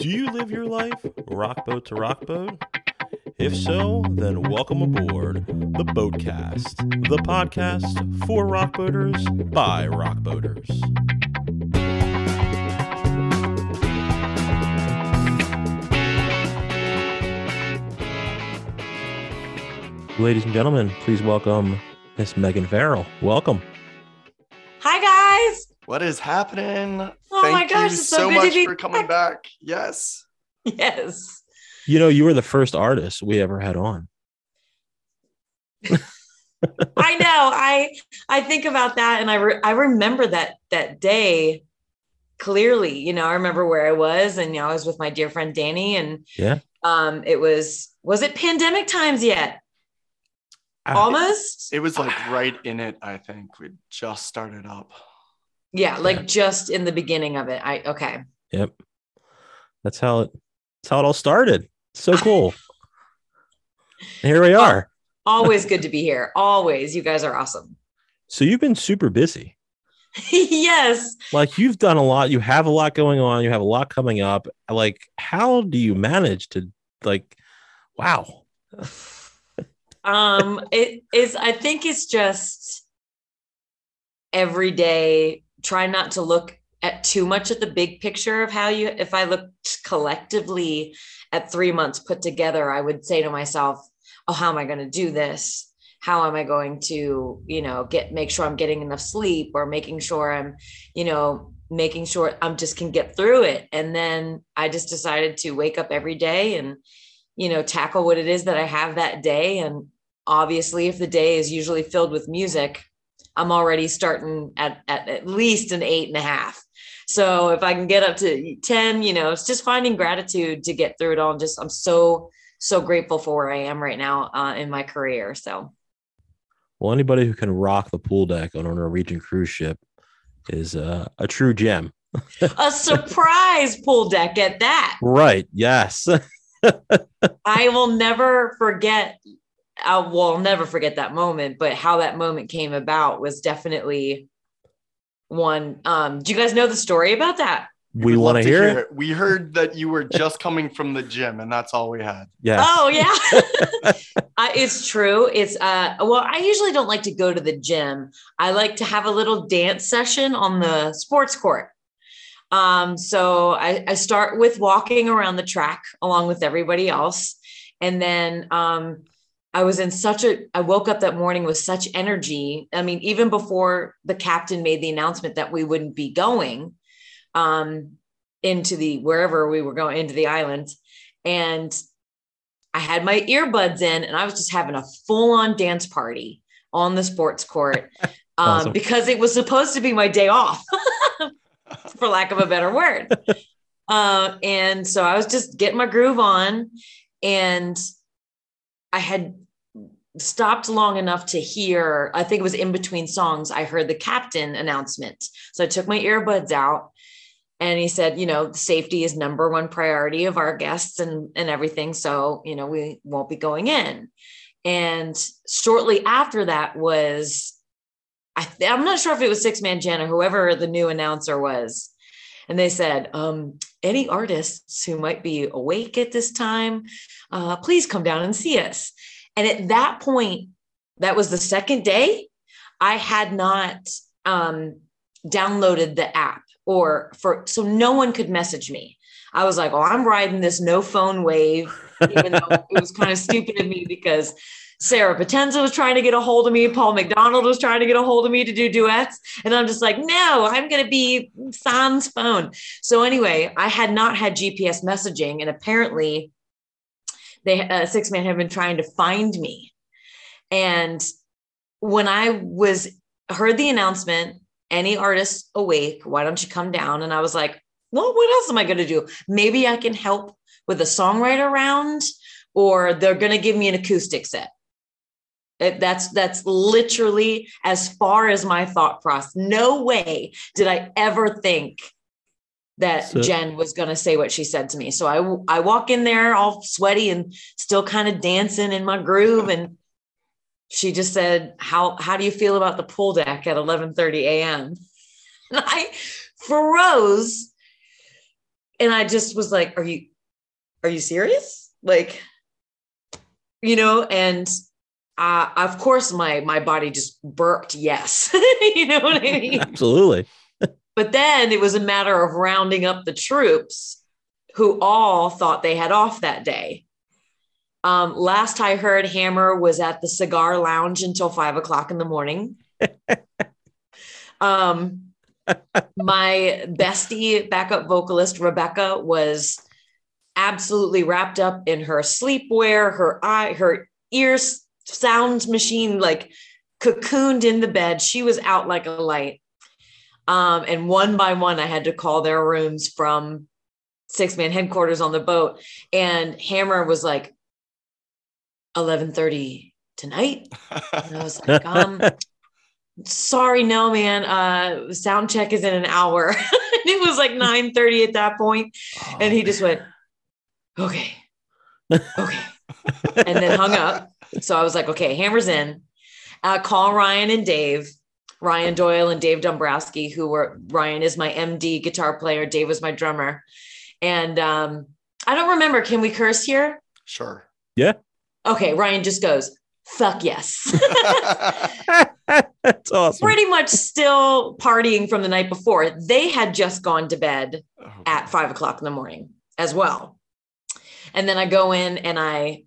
Do you live your life rockboat to rockboat? If so, then welcome aboard the Boatcast, the podcast for rockboaters by rockboaters. Ladies and gentlemen, please welcome Miss Meaghan Farrell. Welcome. Hi guys. What is happening? Oh Thank my gosh, you it's so so good to much be for coming back. Yes. Yes. You know, you were the first artist we ever had on. I know. I I think about that and I re- I remember that that day clearly. You know, I remember where I was and you know, I was with my dear friend Danny and Yeah. um it was was it pandemic times yet? I- Almost? It was like right in it, I think. We just started up. Yeah, like just in the beginning of it. I okay. Yep. That's how it that's how it all started. So cool. Here we are. Always good to be here. Always. You guys are awesome. So you've been super busy. yes. Like you've done a lot. You have a lot going on. You have a lot coming up. Like, how do you manage to like wow. um it is i think it's just every day try not to look at too much at the big picture of how you if i looked collectively at three months put together i would say to myself oh how am i going to do this? How am i going to you know get make sure i'm getting enough sleep or making sure i'm you know making sure i'm just can get through it. And then i just decided to wake up every day and you know tackle what it is that i have that day. And obviously if the day is usually filled with music i'm already starting at, at at least an eight and a half so if i can get up to 10 you know it's just finding gratitude to get through it all and just i'm so so grateful for where i am right now uh, in my career so Well, anybody who can rock the pool deck on a Norwegian cruise ship is uh, a true gem. a surprise pool deck at that Right. Yes. I will never forget. I will never forget that moment, but how that moment came about was definitely one. Um, do you guys know the story about that? we would want to hear it. We heard that you were just coming from the gym, and that's all we had. Yeah. Oh yeah, I, it's true. It's uh, well, I usually don't like to go to the gym. I like to have a little dance session on the sports court. Um, so I, I start with walking around the track along with everybody else, and then um, I was in such a. I woke up that morning with such energy. I mean, even before the captain made the announcement that we wouldn't be going um, into the wherever we were going into the island, and I had my earbuds in and I was just having a full on dance party on the sports court um, Awesome. because it was supposed to be my day off, for lack of a better word. uh, and so I was just getting my groove on and I had stopped long enough to hear, I think it was in between songs, I heard the captain announcement. So I took my earbuds out and he said you know safety is number one priority of our guests and and everything. So you know we won't be going in. And shortly after that was I th- i'm not sure if it was Sixthman jen or whoever the new announcer was. And they said um, any artists who might be awake at this time uh, please come down and see us and at that point that was the second day i had not um, downloaded the app or for so no one could message me. I was like, oh, I'm riding this no phone wave, even though it was kind of stupid of me because Sarah Potenza was trying to get a hold of me, Paul McDonald was trying to get a hold of me to do duets. And I'm just like, no, I'm going to be sans phone. So anyway, I had not had GPS messaging, and apparently, they uh, Sixthman had been trying to find me. And when I was heard the announcement any artist awake why don't you come down? And i was like well what else am i going to do? Maybe i can help with a songwriter round or they're going to give me an acoustic set. That's that's literally as far as my thought process. No way did i ever think that So- jen was going to say what she said to me so i i walk in there all sweaty and still kind of dancing in my groove and she just said, "How how do you feel about the pool deck at 11:30 a.m.?" And I froze and I just was like, "Are you, are you serious?" Like, you know, and uh, of course, my my body just burped yes. you know what I mean? Absolutely. But then it was a matter of rounding up the troops who all thought they had off that day. Um, last I heard, Hammer was at the cigar lounge until five o'clock in the morning. um, my bestie backup vocalist, Rebecca, was absolutely wrapped up in her sleepwear, her eye, her ears sound machine, like cocooned in the bed. She was out like a light. Um, and one by one, I had to call their rooms from Sixthman headquarters on the boat. And Hammer was like, 11:30 tonight. And I was like, um, sorry, no, man. Uh, sound check is in an hour. it was like 9:30 at that point. And he just went, okay, okay, and then hung up. So I was like, okay, hammer's in. Uh, call Ryan and Dave. Ryan Doyle and Dave Dombrowski, who were Ryan is my MD guitar player, Dave was my drummer. And um, I don't remember, can we curse here? Sure. Yeah. Okay, Ryan just goes, fuck yes. That's awesome. Pretty much still partying from the night before. They had just gone to bed Oh, at five o'clock in the morning as well. And then I go in and I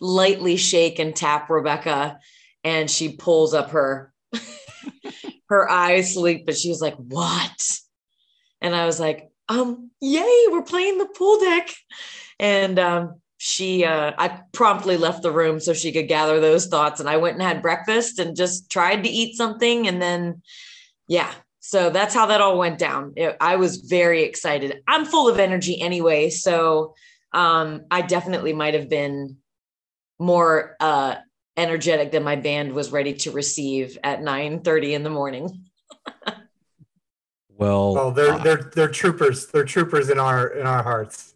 lightly shake and tap Rebecca, and she pulls up her her eyes sleep, but she was like, "What?" And I was like, "Um, yay, we're playing the pool deck." And um, she, uh, I promptly left the room so she could gather those thoughts, and I went and had breakfast and just tried to eat something, and then, yeah. So that's how that all went down. It- I was very excited. I'm full of energy anyway, so um, I definitely might have been more uh, energetic than my band was ready to receive at 9 30 in the morning. Well, Well, they're uh, they're they're troopers. They're troopers in our in our hearts.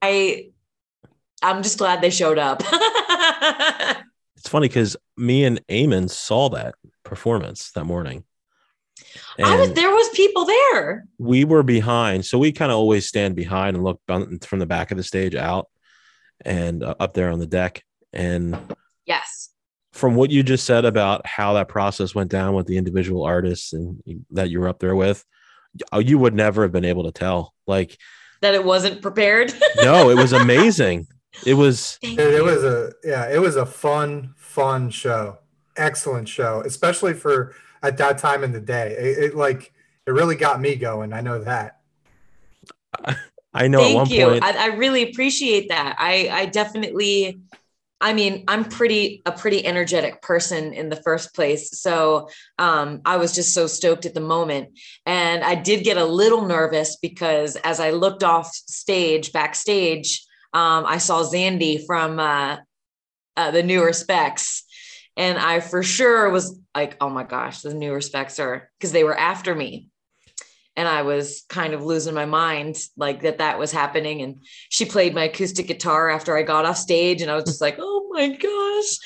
I I'm just glad they showed up. it's funny because me and Eamon saw that performance that morning. I was there was people there. we were behind. So we kind of always stand behind and look from the back of the stage out and uh, up there on the deck. And Yes. from what you just said about how that process went down with the individual artists and that you were up there with, you would never have been able to tell. Like, That it wasn't prepared. no, it was amazing. It was, Thank It, it was a yeah, it was a fun fun show. Excellent show, especially for at that time in the day. It, it like it really got me going. I know that. I know at one Thank you. point, I, I really appreciate that. I, I definitely, I mean, I'm pretty a pretty energetic person in the first place. So um, I was just so stoked at the moment, and I did get a little nervous because as I looked off stage backstage, um, I saw Zandy from uh, uh, the New Respects. And I for sure was like, oh my gosh, the New Respects are because they were after me and I was kind of losing my mind, like that that was happening. And she played my acoustic guitar after I got off stage, and I was just like, oh my gosh.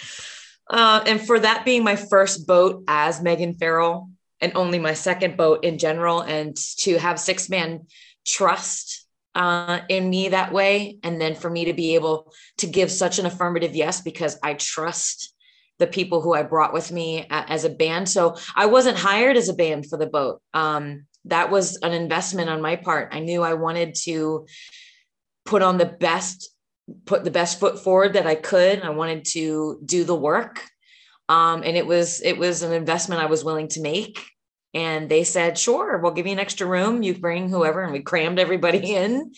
Uh, and for that being my first boat as Meaghan Farrell, and only my second boat in general, and to have Sixthman trust uh, in me that way, and then for me to be able to give such an affirmative yes because I trust the people who I brought with me as a band. So I wasn't hired as a band for the boat. Um, that was an investment on my part. I knew I wanted to put on the best, put the best foot forward that I could. I wanted to do the work. Um, and it was it was an investment I was willing to make. And they said, sure, we'll give you an extra room. You bring whoever, and we crammed everybody in.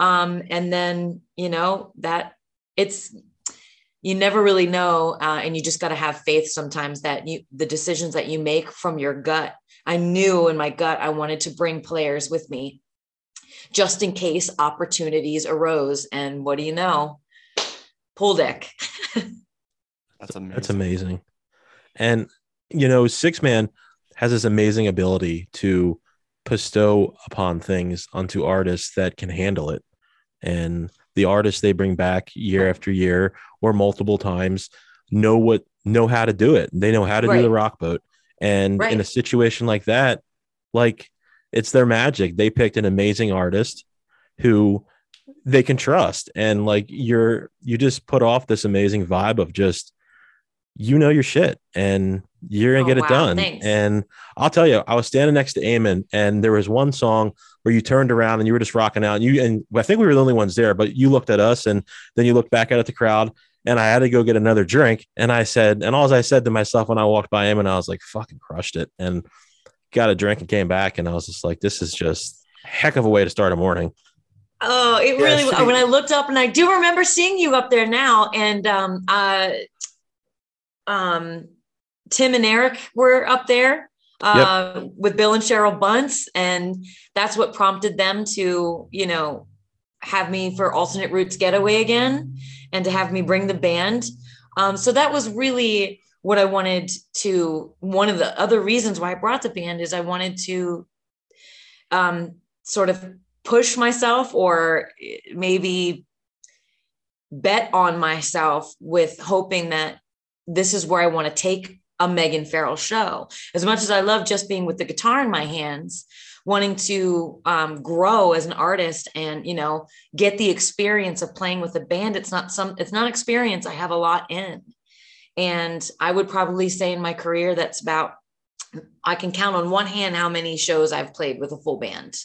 Um, and then, you know, that it's you never really know uh, and you just got to have faith sometimes that you the decisions that you make from your gut i knew in my gut i wanted to bring players with me just in case opportunities arose and what do you know pool deck That's amazing. That's amazing. And you know, Sixthman has this amazing ability to bestow upon things onto artists that can handle it. And the artists they bring back year after year or multiple times know what know how to do it. They know how to do the rock boat. And in a situation like that, like it's their magic. They picked an amazing artist who they can trust. And like you're you just put off this amazing vibe of just you know your shit and you're gonna Oh, get it wow, done. Thanks. and i'll tell you i was standing next to Eamon and there was one song where you turned around and you were just rocking out. And you and i think we were the only ones there but you looked at us and then you looked back out at the crowd and i had to go get another drink. And i said and all i said to myself when i walked by him and i was like fucking crushed it. And got a drink and came back. And i was just like this is just a heck of a way to start a morning. Oh, it Yeah, really. she- when I looked up, and I do remember seeing you up there now, and um, uh, um, Tim and Eric were up there uh, with Bill and Cheryl Bunce, and that's what prompted them to, you know, have me for alternate roots getaway again, and to have me bring the band. Um, so that was really what I wanted to. One of the other reasons why I brought the band is I wanted to um, sort of push myself or maybe bet on myself with hoping that this is where I want to take a Meaghan Farrell show. As much as I love just being with the guitar in my hands, wanting to um, grow as an artist and you know get the experience of playing with a band, it's not some it's not experience I have a lot in. And I would probably say in my career that's about I can count on one hand how many shows I've played with a full band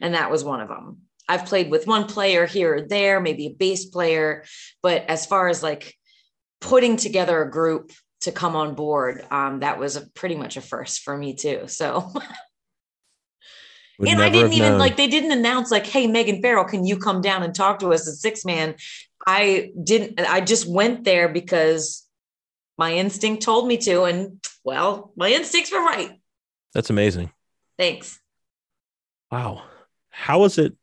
and that was one of them. I've played with one player here or there, maybe a bass player, but as far as like putting together a group to come on board, um, that was a, pretty much a first for me too. So, Would and I didn't even known. like they didn't announce like, "Hey, Meaghan Farrell, can you come down and talk to us as Sixthman?" I didn't. I just went there because my instinct told me to, and well, my instincts were right. that's amazing Thanks. Wow. How was it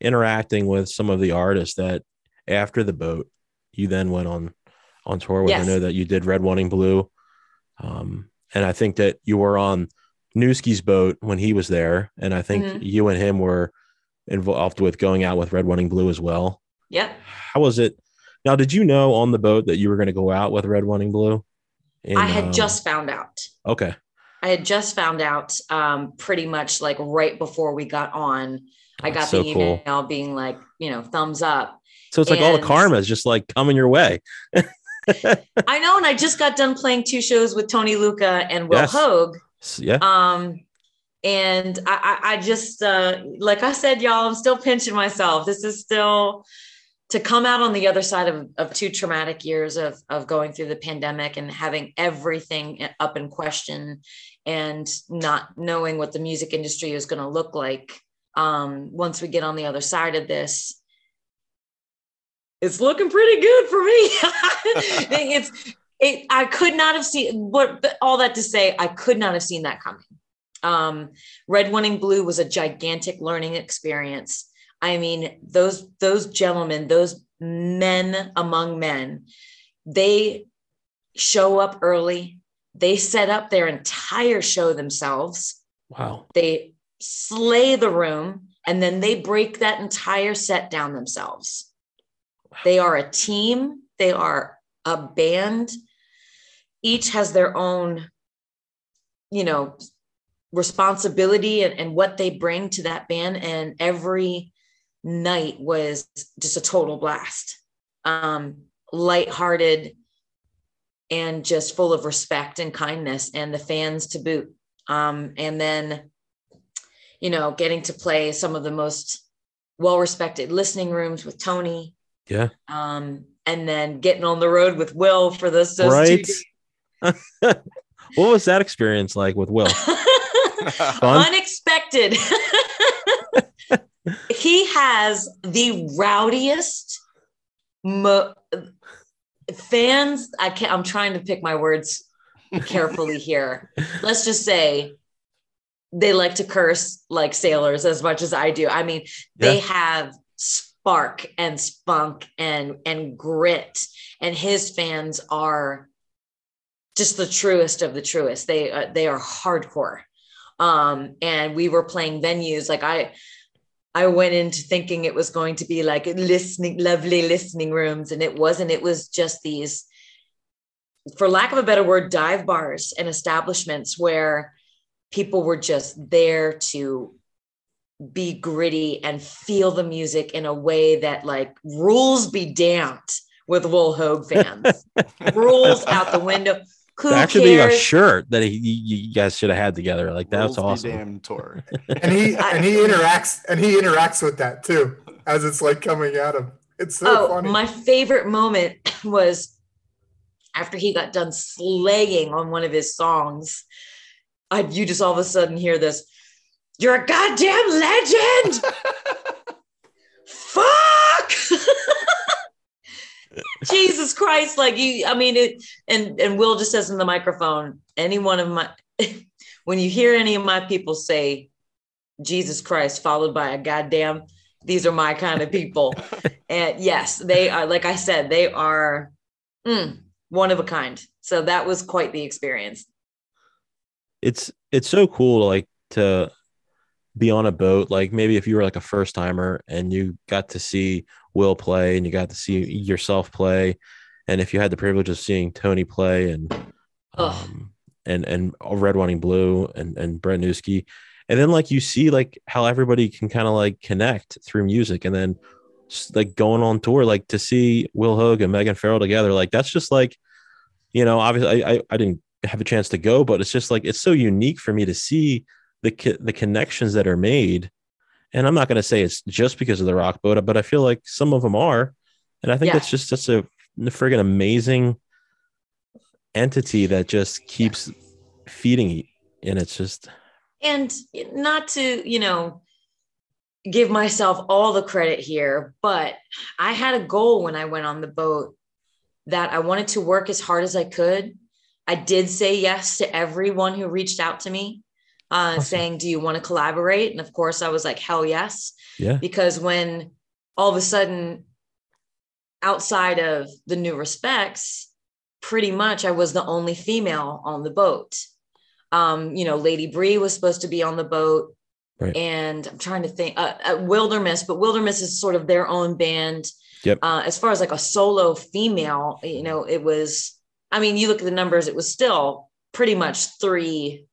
interacting with some of the artists that after the boat you then went on on tour with? I know that you did Red Wanting Blue. Um, and I think that you were on Newski's boat when he was there. And I think Mhm. you and him were involved with going out with Red Wanting Blue as well. Yep. How was it? Now, did you know on the boat that you were going to go out with Red Wanting Blue? I had um, just found out. okay. I had just found out um, pretty much like right before we got on. I got so the cool. email being like, you know, thumbs up. So it's like all the karma is just like coming your way. I know, and I just got done playing two shows with Tony Lucca and Will Yes. Hoge. Yeah. Um, and I, I, I just, uh, like I said, y'all, I'm still pinching myself. This is still to come out on the other side of, of two traumatic years of, of going through the pandemic and having everything up in question and not knowing what the music industry is going to look like um, once we get on the other side of this. It's looking pretty good for me. it's it I could not have seen what all that to say, I could not have seen that coming. Um, Red Wanting Blue was a gigantic learning experience. I mean, those those gentlemen, those men among men, they show up early. They set up their entire show themselves. Wow. They slay the room and then they break that entire set down themselves. They are a team, they are a band. Each has their own, you know, responsibility and, and what they bring to that band. And every night was just a total blast. Um, lighthearted and just full of respect and kindness and the fans to boot. Um, and then, you know, getting to play some of the most well-respected listening rooms with Tony. Yeah. Um, and then getting on the road with Will for those, those Right. two what was that experience like with Will? Unexpected. he has the rowdiest mo- fans. I can't, I'm trying to pick my words carefully here. Let's just say they like to curse like sailors as much as I do. I mean, they Yeah. have spark and spunk and and grit and his fans are just the truest of the truest they uh, they are hardcore um and we were playing venues like i i went into thinking it was going to be like listening lovely listening rooms and it wasn't it was just these for lack of a better word dive bars and establishments where people were just there to be gritty and feel the music in a way that like rules be damned with Will Hoge fans. rules out the window. Who That should be a shirt that he, you you guys should have had together. Like that's Rules awesome. Damn tour. and he and he interacts and he interacts with that too as it's like coming at him. It's so oh, funny. my favorite moment was after he got done slaying on one of his songs. I you just all of a sudden hear this. You're a goddamn legend. Fuck. Jesus Christ! Like you, I mean it, and and Will just says in the microphone. Any one of my, when you hear any of my people say, "Jesus Christ," followed by a goddamn, these are my kind of people. and yes, they are. Like I said, they are mm, one of a kind. So that was quite the experience. it's it's so cool like to be on a boat like maybe if you were like a first timer and you got to see will play and you got to see yourself play. And if you had the privilege of seeing tony play and um and and red wanting blue and and brett newski and then like you see like how everybody can kind of like connect through music and then like going on tour like to see will hoge and meaghan farrell together like that's just like you know obviously I, I i didn't have a chance to go but it's just like it's so unique for me to see the the connections that are made and i'm not going to say it's just because of the rock boat but i feel like some of them are. And i think Yeah. that's just such a friggin' amazing entity that just keeps feeding and it's just and not to you know give myself all the credit here but i had a goal when i went on the boat that i wanted to work as hard as i could. I did say yes to everyone who reached out to me uh, Awesome. saying do you want to collaborate and of course i was like hell yes yeah because when all of a sudden outside of the new respects pretty much i was the only female on the boat um you know lady bree was supposed to be on the boat Right. and i'm trying to think uh, uh, wilderness but wilderness is sort of their own band Yep. uh, as far as like a solo female you know it was i mean you look at the numbers it was still pretty much three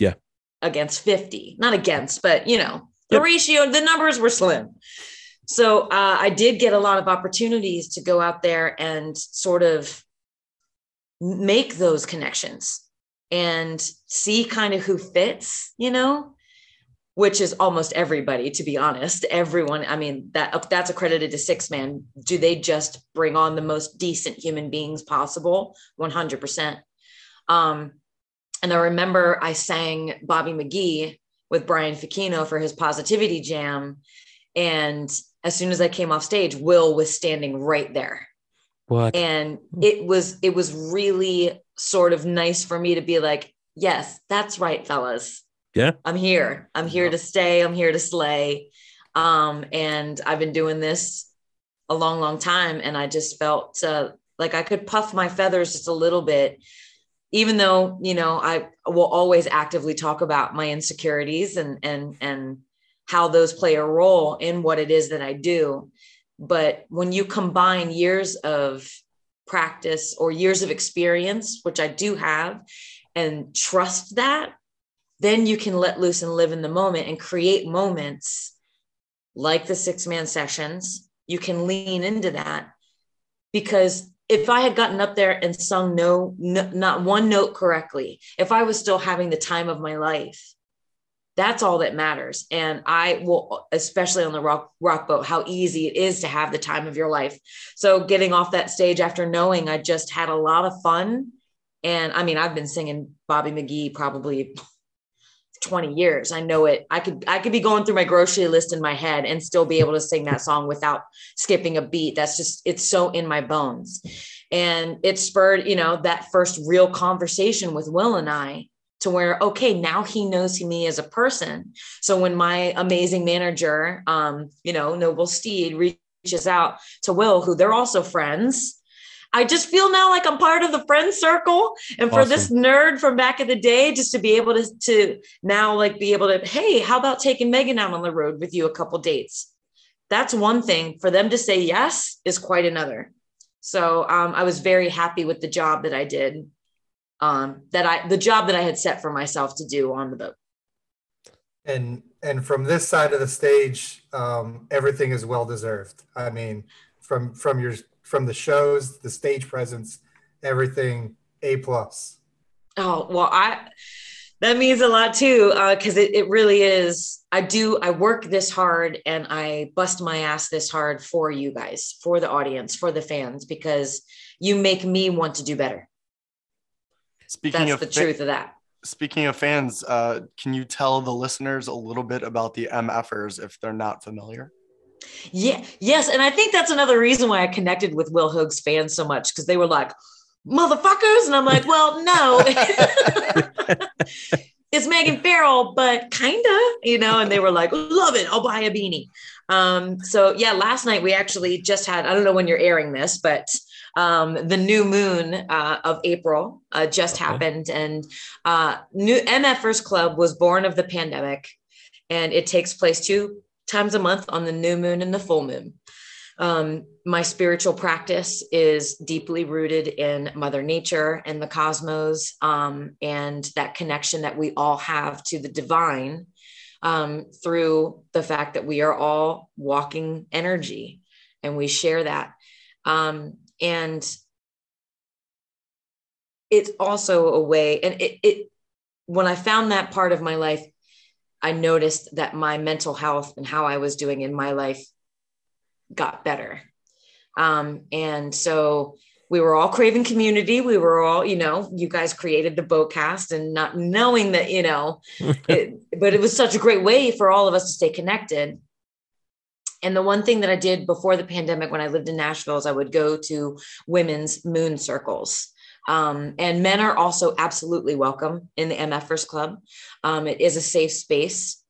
Yeah. Against 50 not against but you know the Yep. ratio the numbers were slim. So uh, i did get a lot of opportunities to go out there and sort of make those connections and see kind of who fits you know which is almost everybody to be honest. Everyone i mean that that's accredited to Sixthman do they just bring on the most decent human beings possible? 100% um, and i remember i sang bobby mcgee with brian Ficino for his positivity jam. And as soon as i came off stage will was standing right there. What? And it was it was really sort of nice for me to be like yes that's right fellas. Yeah. i'm here. I'm here to stay. I'm here to slay. Um and i've been doing this a long long time. And i just felt uh, like i could puff my feathers just a little bit even though you know i will always actively talk about my insecurities and and and how those play a role in what it is that i do. But when you combine years of practice or years of experience which i do have and trust that then you can let loose and live in the moment and create moments like the Sixthman sessions. You can lean into that because if i had gotten up there and sung no, no not one note correctly if i was still having the time of my life that's all that matters. And i will especially on the rock rock boat how easy it is to have the time of your life. So getting off that stage after knowing i just had a lot of fun. And i mean i've been singing bobby mcgee probably 20 years. I know it. I could i could be going through my grocery list in my head and still be able to sing that song without skipping a beat. That's just it's so in my bones. And it spurred you know that first real conversation with will and i to where okay now he knows me as a person. So when my amazing manager um you know noble steed reaches out to will who they're also friends i just feel now like i'm part of the friend circle. And for this nerd from back in the day just to be able to to now like be able to hey how about taking meaghan out on the road with you a couple dates? That's one thing. For them to say yes is quite another. So um, i was very happy with the job that i did um, that I the job that I had set for myself to do on the boat. And and from this side of the stage, um, everything is well deserved. I mean, from from your from the shows, the stage presence, everything a plus. Oh well, I that means a lot too because it, it really is i do i work this hard and i bust my ass this hard for you guys for the audience for the fans because you make me want to do better Speaking that's of the fa- truth of that speaking of fans, uh, can you tell the listeners a little bit about the MFers if they're not familiar? Yeah yes and i think that's another reason why i connected with will hoge's fans so much because they were like motherfuckers and i'm like well no it's Meaghan Farrell, but kinda, you know, and they were like, love it, I'll buy a beanie. Um, so yeah, last night we actually just had, I don't know when you're airing this, but um, the new moon uh, of April uh, just Okay. happened, and uh, new MFers Club was born of the pandemic, and it takes place two times a month on the new moon and the full moon. Um, my spiritual practice is deeply rooted in Mother Nature and the cosmos, um, and that connection that we all have to the divine um, through the fact that we are all walking energy and we share that. Um, and it's also a way, and it, it, when I found that part of my life, I noticed that my mental health and how I was doing in my life got better. Um, and so we were all craving community. We were all, you know, you guys created the Boatcast and not knowing that, you know, it, but it was such a great way for all of us to stay connected. And the one thing that I did before the pandemic when I lived in Nashville is I would go to women's moon circles. Um, and men are also absolutely welcome in the MFers Club. Um, it is a safe space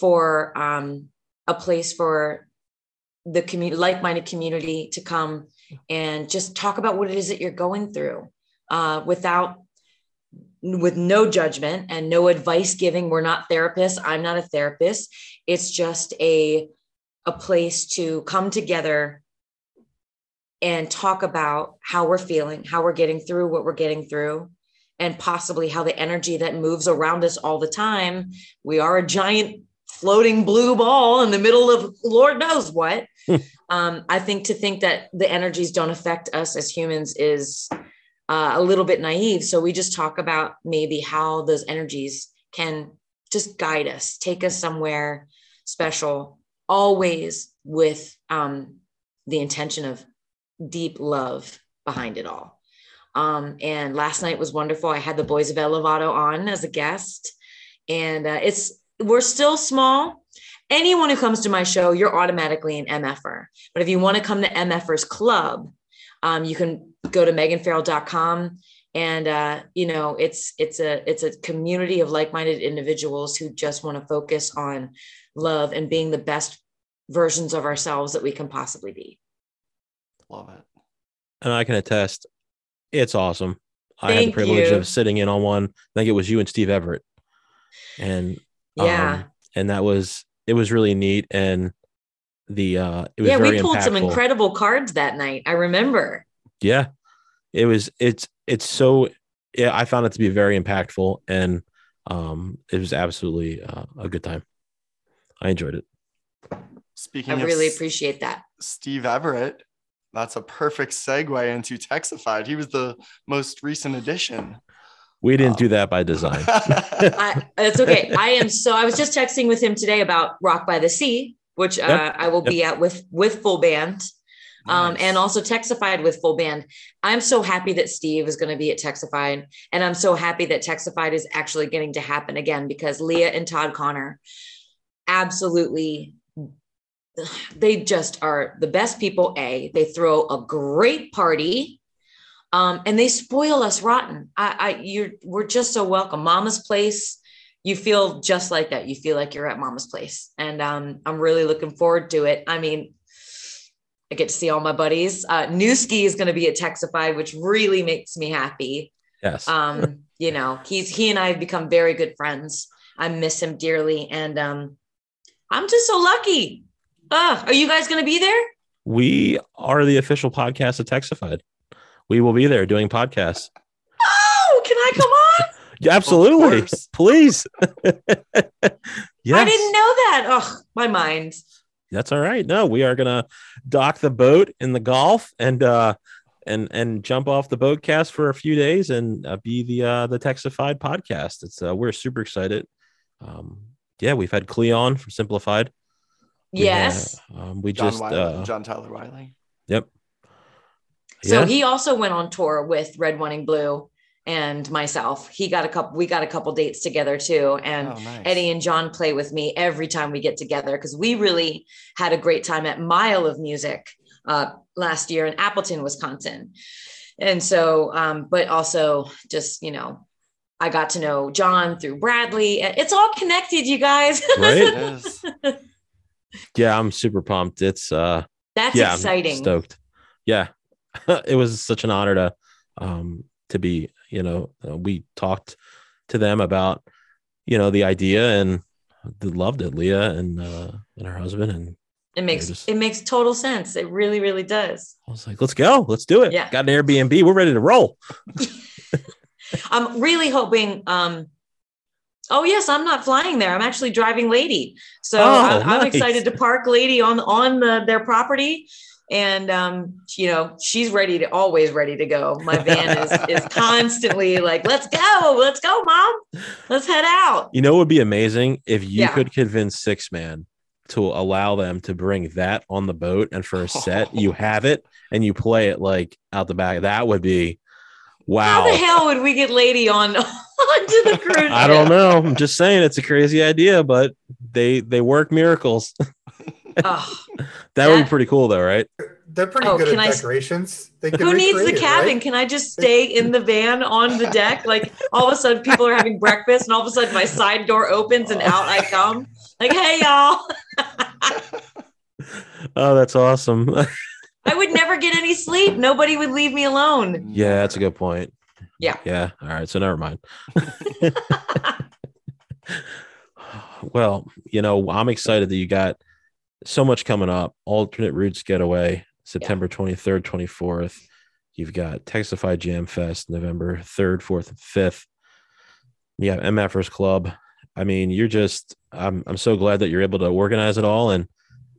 for um, a place for the community, like-minded community to come and just talk about what it is that you're going through uh, without with no judgment and no advice giving. We're not therapists. I'm not a therapist. It's just a a place to come together and talk about how we're feeling how we're getting through what we're getting through and possibly how the energy that moves around us all the time. We are a giant floating blue ball in the middle of lord knows what. Um, i think to think that the energies don't affect us as humans is uh, a little bit naive. So we just talk about maybe how those energies can just guide us take us somewhere special always with um, the intention of deep love behind it all. Um, and last night was wonderful. I had the boys of elevato on as a guest. And uh, it's we're still small. Anyone who comes to my show you're automatically an mf'er but if you want to come to mf'ers club um, you can go to meaghanfarrell.com and uh, you know it's it's a it's a community of like-minded individuals who just want to focus on love and being the best versions of ourselves that we can possibly be Love it. and I can attest, it's awesome. I had the privilege you. of sitting in on one. I think it was you and Steve Everett, and yeah. um, and that was it was really neat and the uh it was yeah very we pulled some incredible cards that night. I remember. Yeah. It was it's it's so yeah i found it to be very impactful and um it was absolutely uh, a good time. I enjoyed it. Speaking i of really appreciate that. Steve Everett, that's a perfect segue into Texified. He was the most recent addition. we didn't Wow. do that by design I, it's okay. I am so. I was just texting with him today about Rock by the Sea, which uh, Yep. I will be at with with full band, um, Nice. and also Texified with full band. I'm so happy that Steve is going to be at Texified, and I'm so happy that Texified is actually getting to happen again because Leah and Todd Connor, absolutely, they just are the best people. A, they throw a great party um, and they spoil us rotten. I, I, you're, we're just so welcome. Mama's place, you feel just like that. You feel like you're at Mama's place, and um, I'm really looking forward to it. I mean, I get to see all my buddies. Uh, Newski is going to be at Texified, which really makes me happy. yes Um, you know, he's he and I have become very good friends. I miss him dearly, and um, I'm just so lucky. Uh, are you guys going to be there? we are the official podcast of texified we will be there doing podcasts Oh, can I come on? Absolutely. Please. yes. I didn't know that. Oh, my mind. That's all right. No, we are gonna dock the boat in the Gulf and uh and and jump off the boat cast for a few days and uh, be the uh the Texified podcast. It's uh we're super excited. Um yeah, we've had Cleon from Simplified. We Yes. had, um, we John, just Wiley, uh John Tyler Wiley. Yep. So yeah. he also went on tour with Red Wanting Blue and myself. He got a couple, we got a couple dates together too. And oh, nice. Eddie and John play with me every time we get together because we really had a great time at Mile of Music uh, last year in Appleton, Wisconsin. And so, um, but also just, you know, I got to know John through Bradley. It's all connected, you guys. right? Yeah, I'm super pumped. It's uh That's yeah, I'm exciting. stoked. Yeah. it was such an honor to um to be, you know, uh, we talked to them about, you know, the idea and they loved it, Leah and uh and her husband and It makes just- it makes total sense. It really, really does. I was like, let's go, let's do it. Yeah. Got an Airbnb, we're ready to roll. I'm really hoping. Um, oh yes, I'm not flying there. I'm actually driving Lady. So Oh, I, I'm nice. excited to park Lady on on the, their property, and um, you know she's ready to always ready to go. My van is is constantly like, let's go, let's go, mom, let's head out. You know would be amazing if you Yeah. could convince Sixthman to allow them to bring that on the boat and for a set you have it and you play it like out the back. That would be wow. How the hell would we get Lady on onto the cruise? I don't know. I'm just saying it's a crazy idea, but they they work miracles. Oh, that would be pretty cool though, right? They're pretty Oh, good can at I s- decorations. They can Who needs the cabin? right? Can I just stay in the van on the deck? Like all of a sudden people are having breakfast and all of a sudden my side door opens and out I come. Like, hey y'all. Oh, that's awesome. Would never get any sleep. Nobody would leave me alone. yeah, that's a good point. Yeah. Yeah. All right. So never mind. well, you know, I'm excited that you got so much coming up. Alternate Roots Getaway, September 23rd, 24th. You've got Texified Jam Fest, November 3rd, 4th, and 5th. Yeah, MFers Club. I mean, you're just, I'm, I'm so glad that you're able to organize it all and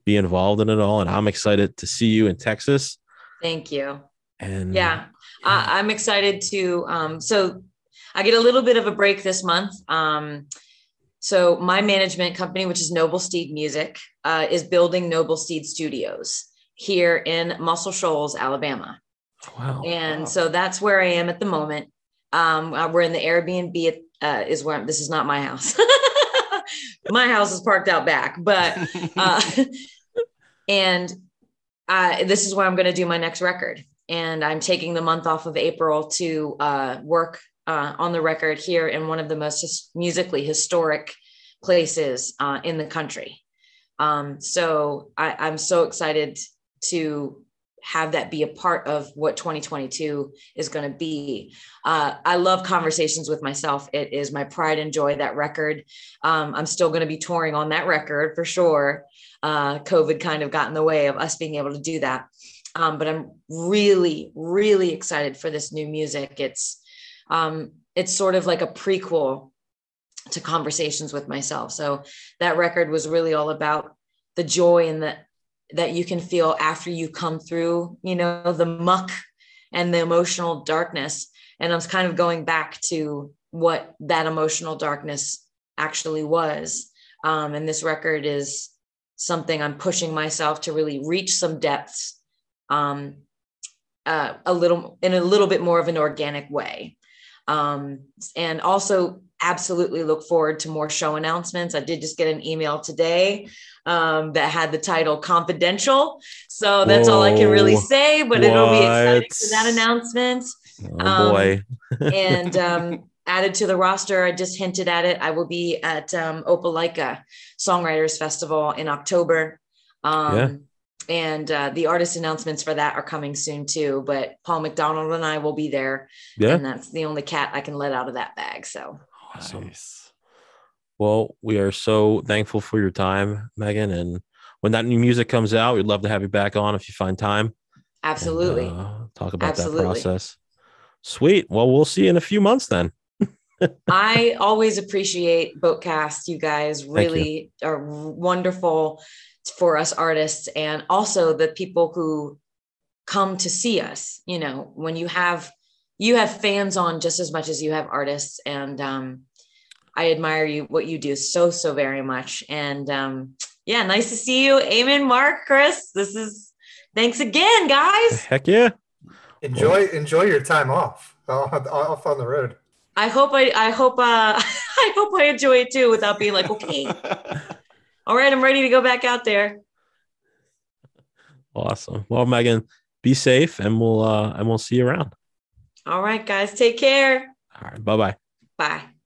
be involved in it all. And I'm excited to see you in Texas. Thank you. And Yeah. I, I'm excited to um so I get a little bit of a break this month. Um so my management company, which is Noble Steed Music, uh, is building Noble Steed Studios here in Muscle Shoals, Alabama. wow. and wow. so that's where I am at the moment. Um, uh, we're in the Airbnb. Uh, is where I'm, this is not my house. my house is parked out back, but uh, and uh, this is where I'm going to do my next record. And I'm taking the month off of April to uh, work uh, on the record here in one of the most his- musically historic places uh, in the country. Um, so I, I'm so excited to have that be a part of what 2022 is going to be. Uh, I love conversations with myself. It is my pride and joy that record. Um, I'm still going to be touring on that record for sure. Uh, COVID kind of got in the way of us being able to do that. Um, but I'm really, really excited for this new music. It's um, it's sort of like a prequel to conversations with myself. So that record was really all about the joy and the that you can feel after you come through, you know, the muck and the emotional darkness. And I was kind of going back to what that emotional darkness actually was. Um, and this record is something I'm pushing myself to really reach some depths um, uh, a little in a little bit more of an organic way. Um, and also absolutely look forward to more show announcements. I did just get an email today um, that had the title confidential. So that's all I can really say, but it'll be exciting for that announcement. Oh Um, boy. and um, added to the roster, I just hinted at it. I will be at um, Opelika Songwriters Festival in October. Um, Yeah. And uh, the artist announcements for that are coming soon too. But Paul McDonald and I will be there. Yeah. And that's the only cat I can let out of that bag. So Awesome. Nice. Well, we are so thankful for your time, Meaghan. And when that new music comes out, we'd love to have you back on if you find time. and, absolutely. uh, talk about Absolutely. that process. Sweet. Well, we'll see you in a few months then. I always appreciate Boatcast. You guys really are wonderful for us artists and also the people who come to see us. You know, when you have you have fans on just as much as you have artists and um I admire you what you do so so very much and um yeah, nice to see you. Amen, Mark, Chris. This is thanks again, guys. Heck yeah. Enjoy enjoy your time off off on the road. I hope I I hope uh I hope I enjoy it too without being like, okay, all right, I'm ready to go back out there. Awesome. Well, Meaghan, be safe and we'll uh and we'll see you around. All right, guys, take care. All right, bye-bye. Bye.